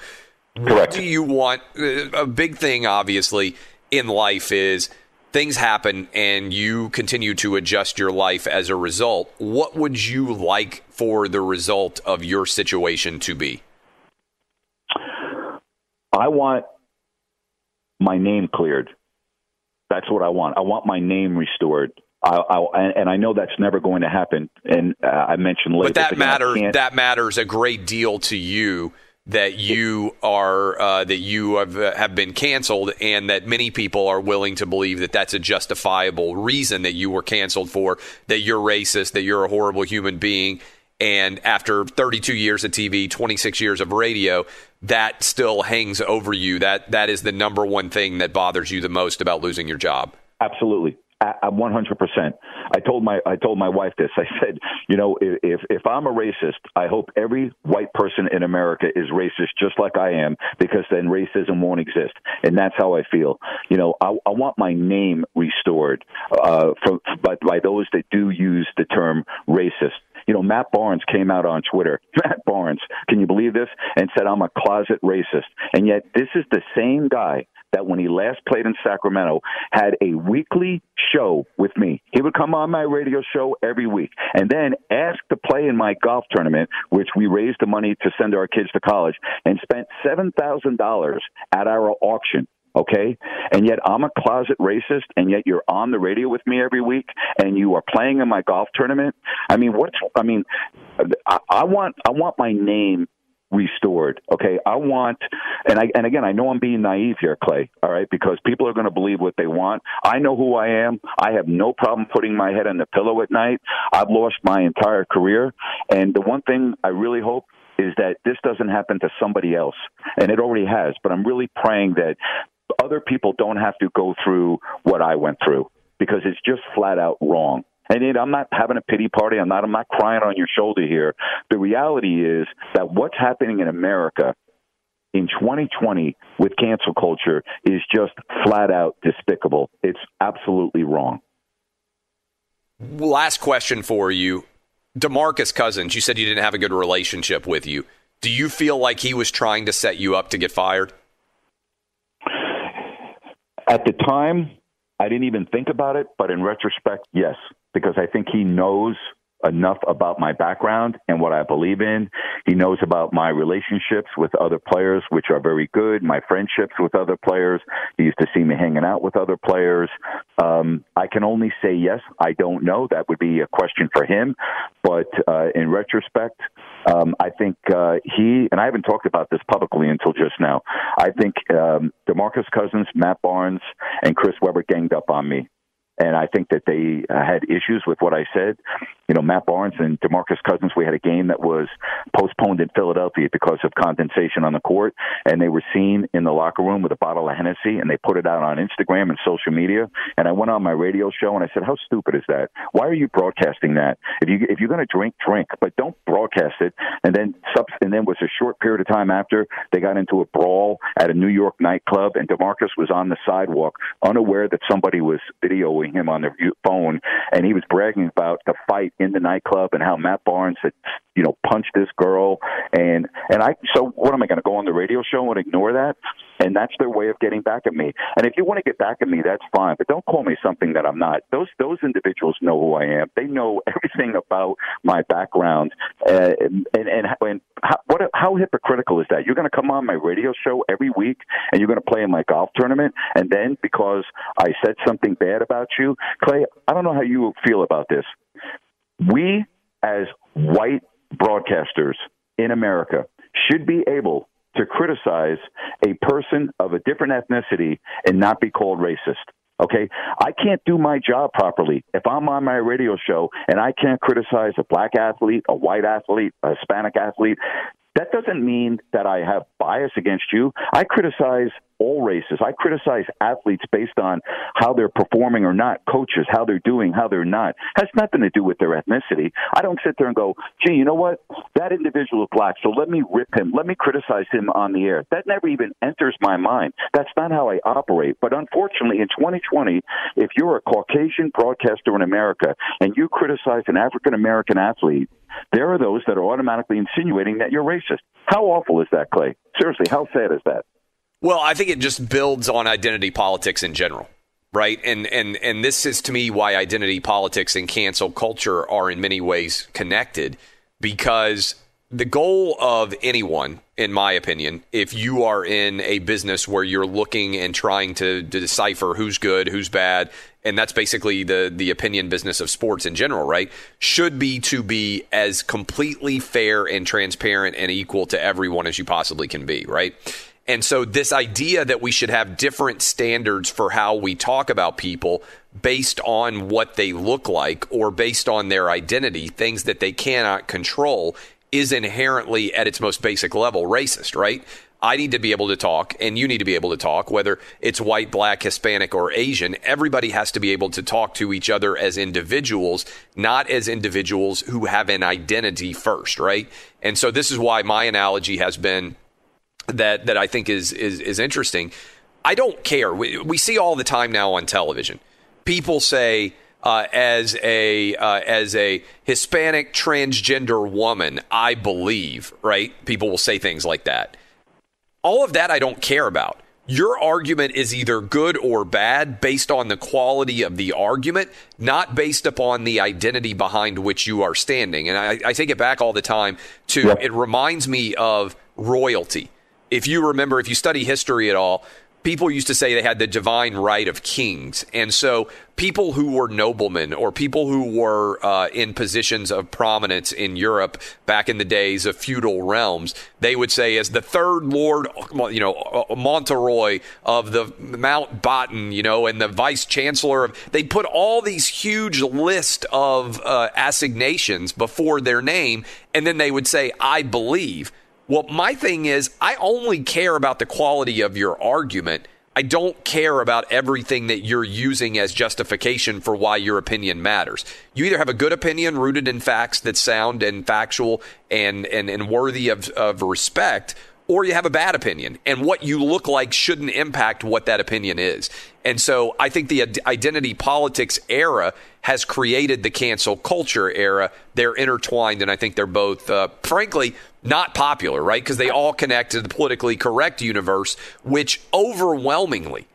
Correct. What do you want? uh, A big thing, obviously, in life is things happen and you continue to adjust your life as a result. What would you like for the result of your situation to be? I want my name cleared. That's what I want. I want my name restored. I, I, and- I know that's never going to happen. And uh, I mentioned later, But that matters. That matters a great deal to you. That you are uh, that you have uh, have been canceled, and that many people are willing to believe that that's a justifiable reason that you were canceled for. That you're racist. That you're a horrible human being. And after 32 years of TV, 26 years of radio, that still hangs over you. That that is the number one thing that bothers you the most about losing your job. Absolutely. I'm 100. percent I told my I told my wife this. I said, you know, if if I'm a racist, I hope every white person in America is racist just like I am, because then racism won't exist. And that's how I feel. You know, I, I want my name restored uh, from by, by those that do use the term racist. You know, Matt Barnes came out on Twitter. Matt Barnes, can you believe this? And said, I'm a closet racist. And yet, this is the same guy that when he last played in Sacramento had a weekly show with me. He would come on my radio show every week and then ask to play in my golf tournament, which we raised the money to send our kids to college and spent $7,000 at our auction okay? And yet I'm a closet racist, and yet you're on the radio with me every week, and you are playing in my golf tournament. I mean, what's? I mean, I, I want I want my name restored. Okay, I want, and I and again, I know I'm being naive here, Clay. All right, because people are going to believe what they want. I know who I am. I have no problem putting my head on the pillow at night. I've lost my entire career, and the one thing I really hope is that this doesn't happen to somebody else, and it already has. But I'm really praying that other people don't have to go through what I went through because it's just flat out wrong. And I'm not having a pity party. I'm not. I'm not crying on your shoulder here. The reality is that what's happening in America in 2020 with cancel culture is just flat out despicable. It's absolutely wrong. Last question for you. DeMarcus Cousins, you said you didn't have a good relationship with you. Do you feel like he was trying to set you up to get fired? At the time, I didn't even think about it, but in retrospect, yes, because I think he knows enough about my background and what I believe in. He knows about my relationships with other players, which are very good, my friendships with other players. He used to see me hanging out with other players. Um, I can only say yes. I don't know. That would be a question for him. But uh, in retrospect, um, I think uh, he, and I haven't talked about this publicly until just now, I think um, DeMarcus Cousins, Matt Barnes, and Chris Webber ganged up on me and I think that they uh, had issues with what I said. You know, Matt Barnes and DeMarcus Cousins, we had a game that was postponed in Philadelphia because of condensation on the court, and they were seen in the locker room with a bottle of Hennessy, and they put it out on Instagram and social media. And I went on my radio show and I said, "How stupid is that? Why are you broadcasting that? If you if you're going to drink, drink, but don't broadcast it." And then and then was a short period of time after they got into a brawl at a New York nightclub, and DeMarcus was on the sidewalk, unaware that somebody was videoing him on the phone, and he was bragging about the fight in the nightclub and how Matt Barnes had, you know, punched this girl. And and I, so what am I going to go on the radio show and ignore that? And that's their way of getting back at me. And if you want to get back at me, that's fine, but don't call me something that I'm not. Those those individuals know who I am. They know everything about my background. Uh, and and, and, and how, what how hypocritical is that? You're going to come on my radio show every week and you're going to play in my golf tournament, and then because I said something bad about you, Clay, I don't know how you feel about this. We as white broadcasters in America should be able to criticize a person of a different ethnicity and not be called racist. Okay, I can't do my job properly if I'm on my radio show and I can't criticize a black athlete, a white athlete, a Hispanic athlete. That doesn't mean that I have bias against you. I criticize all races. I criticize athletes based on how they're performing or not, coaches, how they're doing, how they're not. Has nothing to do with their ethnicity. I don't sit there and go, gee, you know what? That individual is black, so let me rip him. Let me criticize him on the air. That never even enters my mind. That's not how I operate. But unfortunately, in 2020, if you're a Caucasian broadcaster in America and you criticize an African American athlete, there are those that are automatically insinuating that you're racist. How awful is that, Clay? Seriously, how sad is that? Well, I think it just builds on identity politics in general, right? And and and this is to me why identity politics and cancel culture are in many ways connected because the goal of anyone, in my opinion, if you are in a business where you're looking and trying to, to, decipher who's good, who's bad, and that's basically the the opinion business of sports in general, right? Should be to be as completely fair and transparent and equal to everyone as you possibly can be, right? And so, this idea that we should have different standards for how we talk about people based on what they look like or based on their identity, things that they cannot control, is inherently at its most basic level racist, right? I need to be able to talk, and you need to be able to talk, whether it's white, black, Hispanic, or Asian. Everybody has to be able to talk to each other as individuals, not as individuals who have an identity first, right? And so this is why my analogy has been that that I think is is, is interesting. I don't care. We, we see all the time now on television. People say, uh, as a uh, as a Hispanic transgender woman, I believe, right? People will say things like that. All of that I don't care about. Your argument is either good or bad based on the quality of the argument, not based upon the identity behind which you are standing. And I, I take it back all the time to it reminds me of royalty. If you remember, if you study history at all, people used to say they had the divine right of kings. And so people who were noblemen or people who were uh, in positions of prominence in Europe back in the days of feudal realms, they would say, as the third Lord, you know, Monteroy of the Mountbatten, you know, and the vice chancellor of, they put all these huge list of uh, assignations before their name. And then they would say, I believe. Well, my thing is, I only care about the quality of your argument. I don't care about everything that you're using as justification for why your opinion matters. You either have a good opinion rooted in facts that's sound and factual and, and, and worthy of, of respect, or you have a bad opinion. And what you look like shouldn't impact what that opinion is. And so I think the identity politics era has created the cancel culture era. They're intertwined, and I think they're both, uh, frankly, not popular, right? Because they all connect to the politically correct universe, which overwhelmingly,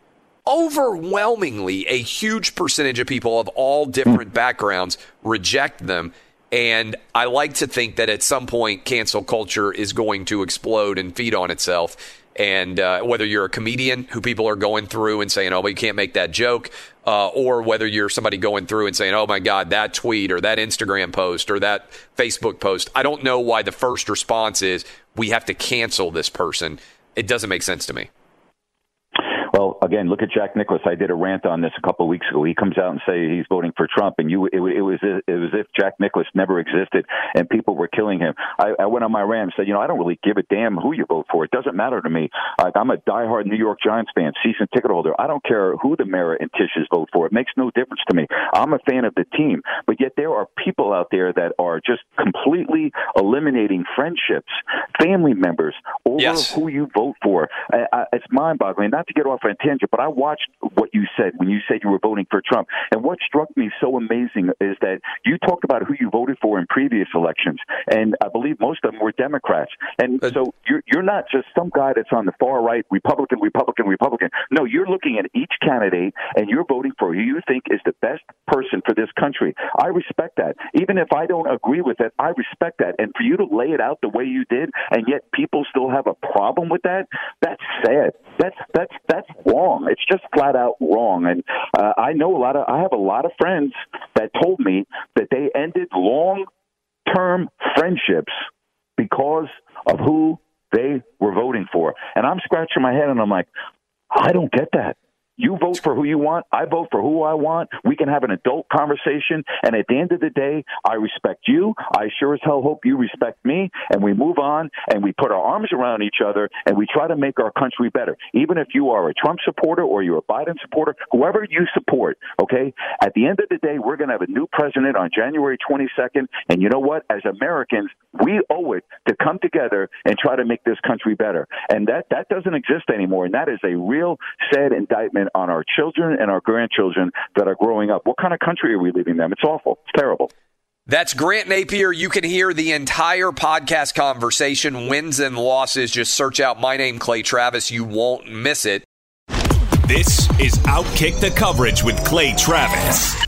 overwhelmingly, a huge percentage of people of all different backgrounds reject them. And I like to think that at some point, cancel culture is going to explode and feed on itself. And uh, whether you're a comedian who people are going through and saying, oh, but you can't make that joke, uh, or whether you're somebody going through and saying, oh my God, that tweet or that Instagram post or that Facebook post, I don't know why the first response is, we have to cancel this person. It doesn't make sense to me. Again, look at Jack Nicklaus. I did a rant on this a couple of weeks ago. He comes out and say he's voting for Trump, and you, it, it was it was as if Jack Nicklaus never existed, and people were killing him. I, I went on my rant and said, you know, I don't really give a damn who you vote for. It doesn't matter to me. Like, I'm a diehard New York Giants fan, season ticket holder. I don't care who the Mara and Tisches vote for. It makes no difference to me. I'm a fan of the team, but yet there are people out there that are just completely eliminating friendships, family members over yes. who you vote for. I, I, it's mind-boggling. Not to get off on a tangent, but I watched what you said when you said you were voting for Trump. And what struck me so amazing is that you talked about who you voted for in previous elections, and I believe most of them were Democrats. And so you're you're not just some guy that's on the far right, Republican, Republican, Republican. No, you're looking at each candidate and you're voting for who you think is the best person for this country. I respect that. Even if I don't agree with it, I respect that. And for you to lay it out the way you did, and yet people still have a problem with that, that's sad. That's that's that's wrong. It's just flat out wrong. And uh, I know a lot of I have a lot of friends that told me that they ended long term friendships because of who they were voting for. And I'm scratching my head and I'm like, I don't get that. You vote for who you want. I vote for who I want. We can have an adult conversation. And at the end of the day, I respect you. I sure as hell hope you respect me. And we move on and we put our arms around each other and we try to make our country better. Even if you are a Trump supporter or you're a Biden supporter, whoever you support, okay? At the end of the day, we're going to have a new president on January 22nd. And you know what? As Americans, we owe it to come together and try to make this country better. And that, that doesn't exist anymore. And that is a real sad indictment on our children and our grandchildren that are growing up. What kind of country are we leaving them? It's awful. It's terrible. That's Grant Napear. You can hear the entire podcast conversation, wins and losses. Just search out my name, Clay Travis. You won't miss it. This is Outkick the Coverage with Clay Travis.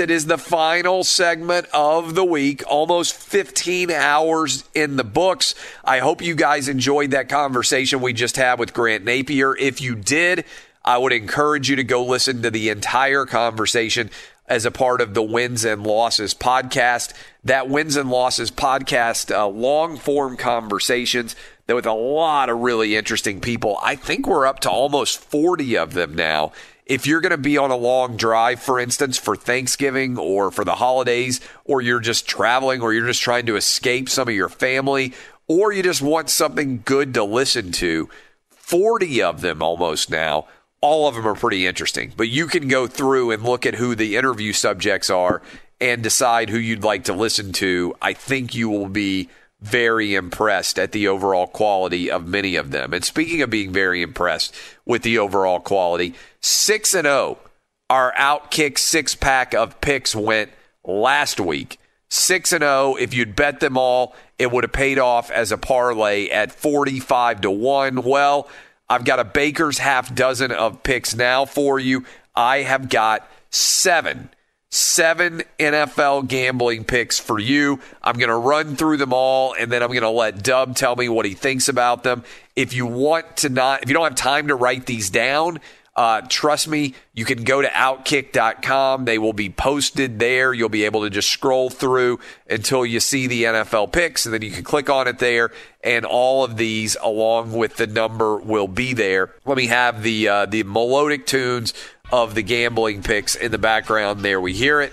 It is the final segment of the week, almost 15 hours in the books. I hope you guys enjoyed that conversation we just had with Grant Napear. If you did, I would encourage you to go listen to the entire conversation as a part of the Wins and Losses podcast. That Wins and Losses podcast, uh, long form conversations with a lot of really interesting people. I think we're up to almost 40 of them now if you're going to be on a long drive, for instance, for Thanksgiving or for the holidays, or you're just traveling or you're just trying to escape some of your family, or you just want something good to listen to, 40 of them almost now. All of them are pretty interesting, but you can go through and look at who the interview subjects are and decide who you'd like to listen to. I think you will be very impressed at the overall quality of many of them. And speaking of being very impressed with the overall quality, 6 and 0, our outkick six pack of picks went last week. 6 and 0, if you'd bet them all, it would have paid off as a parlay at 45 to 1. Well, I've got a baker's half dozen of picks now for you. I have got 7 seven NFL gambling picks for you. I'm going to run through them all and then I'm going to let Dub tell me what he thinks about them. If you want to not, if you don't have time to write these down, uh, trust me, you can go to outkick.com. They will be posted there. You'll be able to just scroll through until you see the NFL picks, and then you can click on it there, and all of these, along with the number, will be there. Let me have the uh, the melodic tunes of the gambling picks in the background there. We hear it.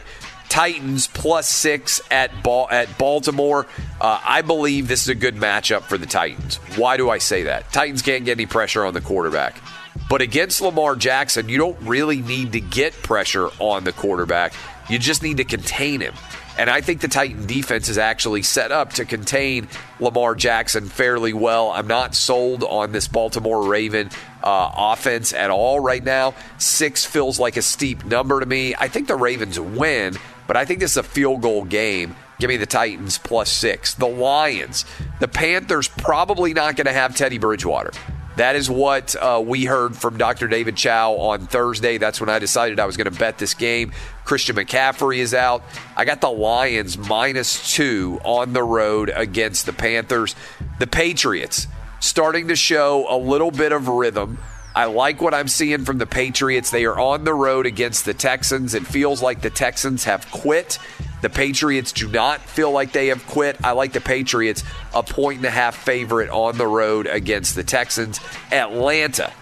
Titans plus six at ball at Baltimore. Uh, I believe this is a good matchup for the Titans. Why do I say that? Titans can't get any pressure on the quarterback. But against Lamar Jackson, you don't really need to get pressure on the quarterback. You just need to contain him. And I think the Titan defense is actually set up to contain Lamar Jackson fairly well. I'm not sold on this Baltimore Raven uh, offense at all right now. Six feels like a steep number to me. I think the Ravens win, but I think this is a field goal game. Give me the Titans plus six. The Lions. The Panthers probably not going to have Teddy Bridgewater. That is what uh, we heard from Dr. David Chao on Thursday. That's when I decided I was going to bet this game. Christian McCaffrey is out. I got the Lions minus two on the road against the Panthers. The Patriots starting to show a little bit of rhythm. I like what I'm seeing from the Patriots. They are on the road against the Texans. It feels like the Texans have quit. The Patriots do not feel like they have quit. I like the Patriots a point and a half favorite on the road against the Texans. Atlanta.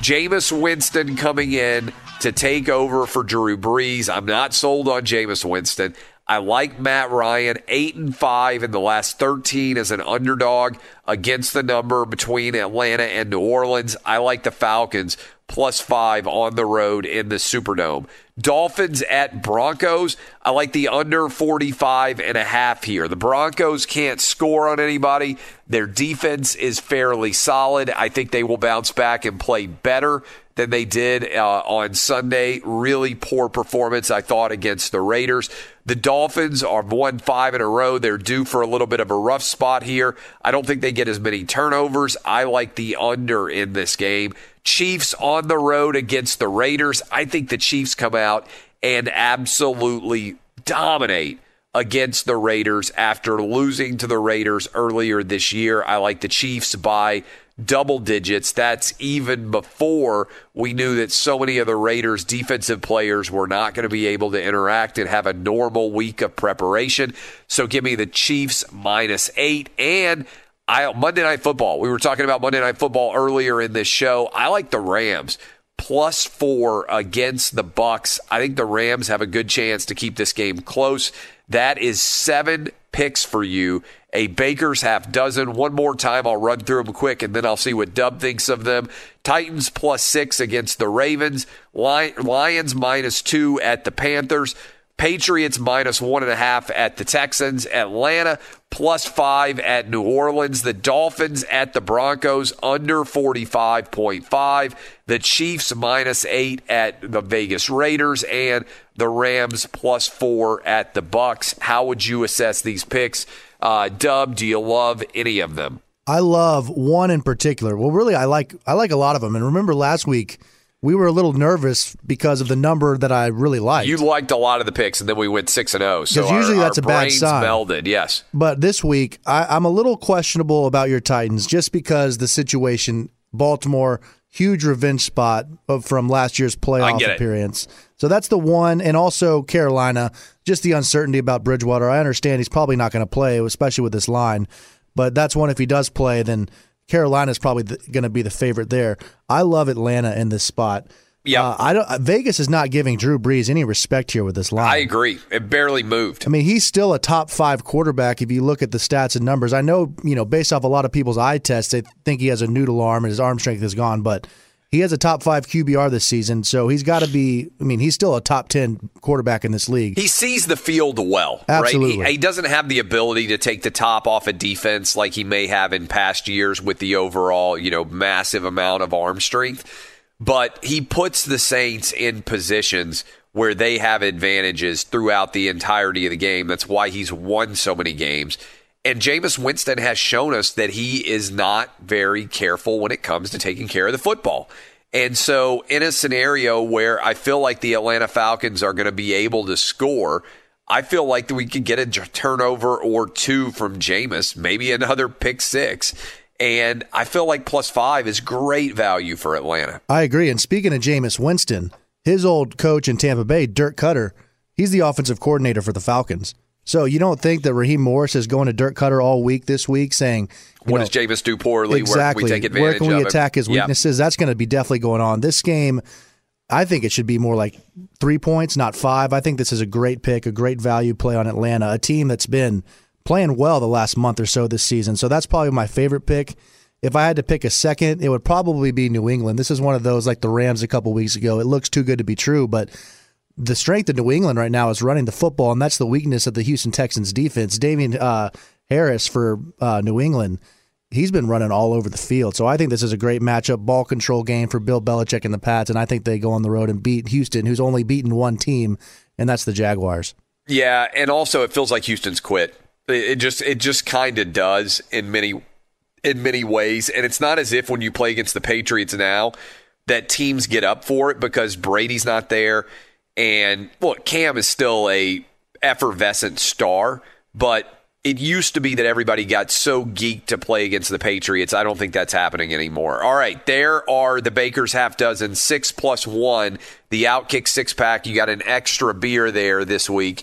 Jameis Winston coming in to take over for Drew Brees. I'm not sold on Jameis Winston. I like Matt Ryan, eight and five in the last 13 as an underdog against the number between Atlanta and New Orleans. I like the Falcons plus five on the road in the Superdome. Dolphins at Broncos. I like the under 45 and a half here. The Broncos can't score on anybody. Their defense is fairly solid. I think they will bounce back and play better than they did uh, on Sunday. Really poor performance, I thought, against the Raiders. The Dolphins are won five in a row. They're due for a little bit of a rough spot here. I don't think they get as many turnovers. I like the under in this game. Chiefs on the road against the Raiders. I think the Chiefs come out and absolutely dominate against the Raiders after losing to the Raiders earlier this year. I like the Chiefs by double digits. That's even before we knew that so many of the Raiders' defensive players were not going to be able to interact and have a normal week of preparation. So give me the Chiefs minus eight. And I, Monday Night Football. We were talking about Monday Night Football earlier in this show. I like the Rams plus four against the Bucks. I think the Rams have a good chance to keep this game close. That is seven picks for you. A Baker's half dozen. One more time, I'll run through them quick, and then I'll see what Dub thinks of them. Titans plus six against the Ravens. Lions minus two at the Panthers. Patriots minus one and a half at the Texans. Atlanta plus five at New Orleans. The Dolphins at the Broncos under 45.5. The Chiefs minus eight at the Vegas Raiders. And the Rams plus four at the Bucks. How would you assess these picks? Uh, Dub, do you love any of them? I love one in particular. Well, really, I like I like a lot of them. And remember last week we were a little nervous because of the number that I really liked. You liked a lot of the picks, and then we went six and zero. So because usually that's our a bad sign. Melded, yes. But this week, I, I'm a little questionable about your Titans, just because the situation. Baltimore, huge revenge spot from last year's playoff appearance. So that's the one, and also Carolina. Just the uncertainty about Bridgewater. I understand he's probably not going to play, especially with this line. But that's one. If he does play, then Carolina is probably going to be the favorite there. I love Atlanta in this spot. Yeah, uh, I don't. Vegas is not giving Drew Brees any respect here with this line. I agree. It barely moved. I mean, he's still a top five quarterback if you look at the stats and numbers. I know, you know, based off a lot of people's eye tests, they think he has a noodle arm and his arm strength is gone, but he has a top five QBR this season, so he's got to be. I mean, he's still a top ten quarterback in this league. He sees the field well, Absolutely. right? He, he doesn't have the ability to take the top off a defense like he may have in past years with the overall, you know, massive amount of arm strength. But he puts the Saints in positions where they have advantages throughout the entirety of the game. That's why he's won so many games. And Jameis Winston has shown us that he is not very careful when it comes to taking care of the football. And so, in a scenario where I feel like the Atlanta Falcons are going to be able to score, I feel like we could get a turnover or two from Jameis, maybe another pick six. And I feel like plus five is great value for Atlanta. I agree. And speaking of Jameis Winston, his old coach in Tampa Bay, Dirk Koetter, he's the offensive coordinator for the Falcons. So you don't think that Raheem Morris is going to Dirk Koetter all week this week, saying, What know, does Jameis do poorly? exactly Where can we take advantage where can we of him? attack his Yep. weaknesses? That's going to be definitely going on. This game, I think it should be more like three points, not five. I think this is a great pick, a great value play on Atlanta, a team that's been playing well the last month or so this season. So that's probably my favorite pick. If I had to pick a second, it would probably be New England. This is one of those like the Rams a couple weeks ago. It looks too good to be true, but the strength of New England right now is running the football, and that's the weakness of the Houston Texans defense. Damien uh, Harris for uh, New England, he's been running all over the field. So I think this is a great matchup, ball control game for Bill Belichick and the Pats, and I think they go on the road and beat Houston, who's only beaten one team, and that's the Jaguars. Yeah, and also it feels like Houston's quit. It just it just kind of does in many in many ways, and it's not as if when you play against the Patriots now that teams get up for it because Brady's not there, and look, Cam is still a effervescent star, but it used to be that everybody got so geeked to play against the Patriots. I don't think that's happening anymore. All right, there are the Baker's half dozen, six plus one, the Outkick six pack. You got an extra beer there this week.